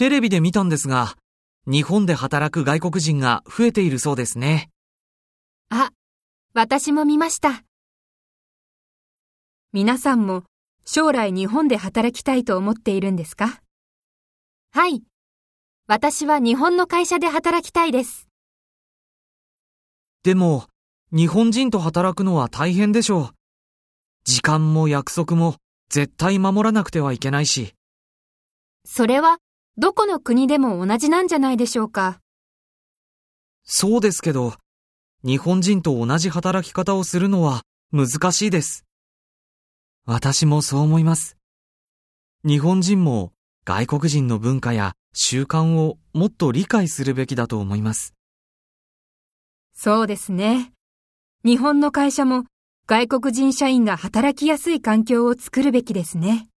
テレビで見たんですが、日本で働く外国人が増えているそうですね。あ、私も見ました。皆さんも将来日本で働きたいと思っているんですか？はい。私は日本の会社で働きたいです。でも、日本人と働くのは大変でしょう。時間も約束も絶対守らなくてはいけないし。それはどこの国でも同じなんじゃないでしょうか。そうですけど、日本人と同じ働き方をするのは難しいです。私もそう思います。日本人も外国人の文化や習慣をもっと理解するべきだと思います。そうですね。日本の会社も外国人社員が働きやすい環境を作るべきですね。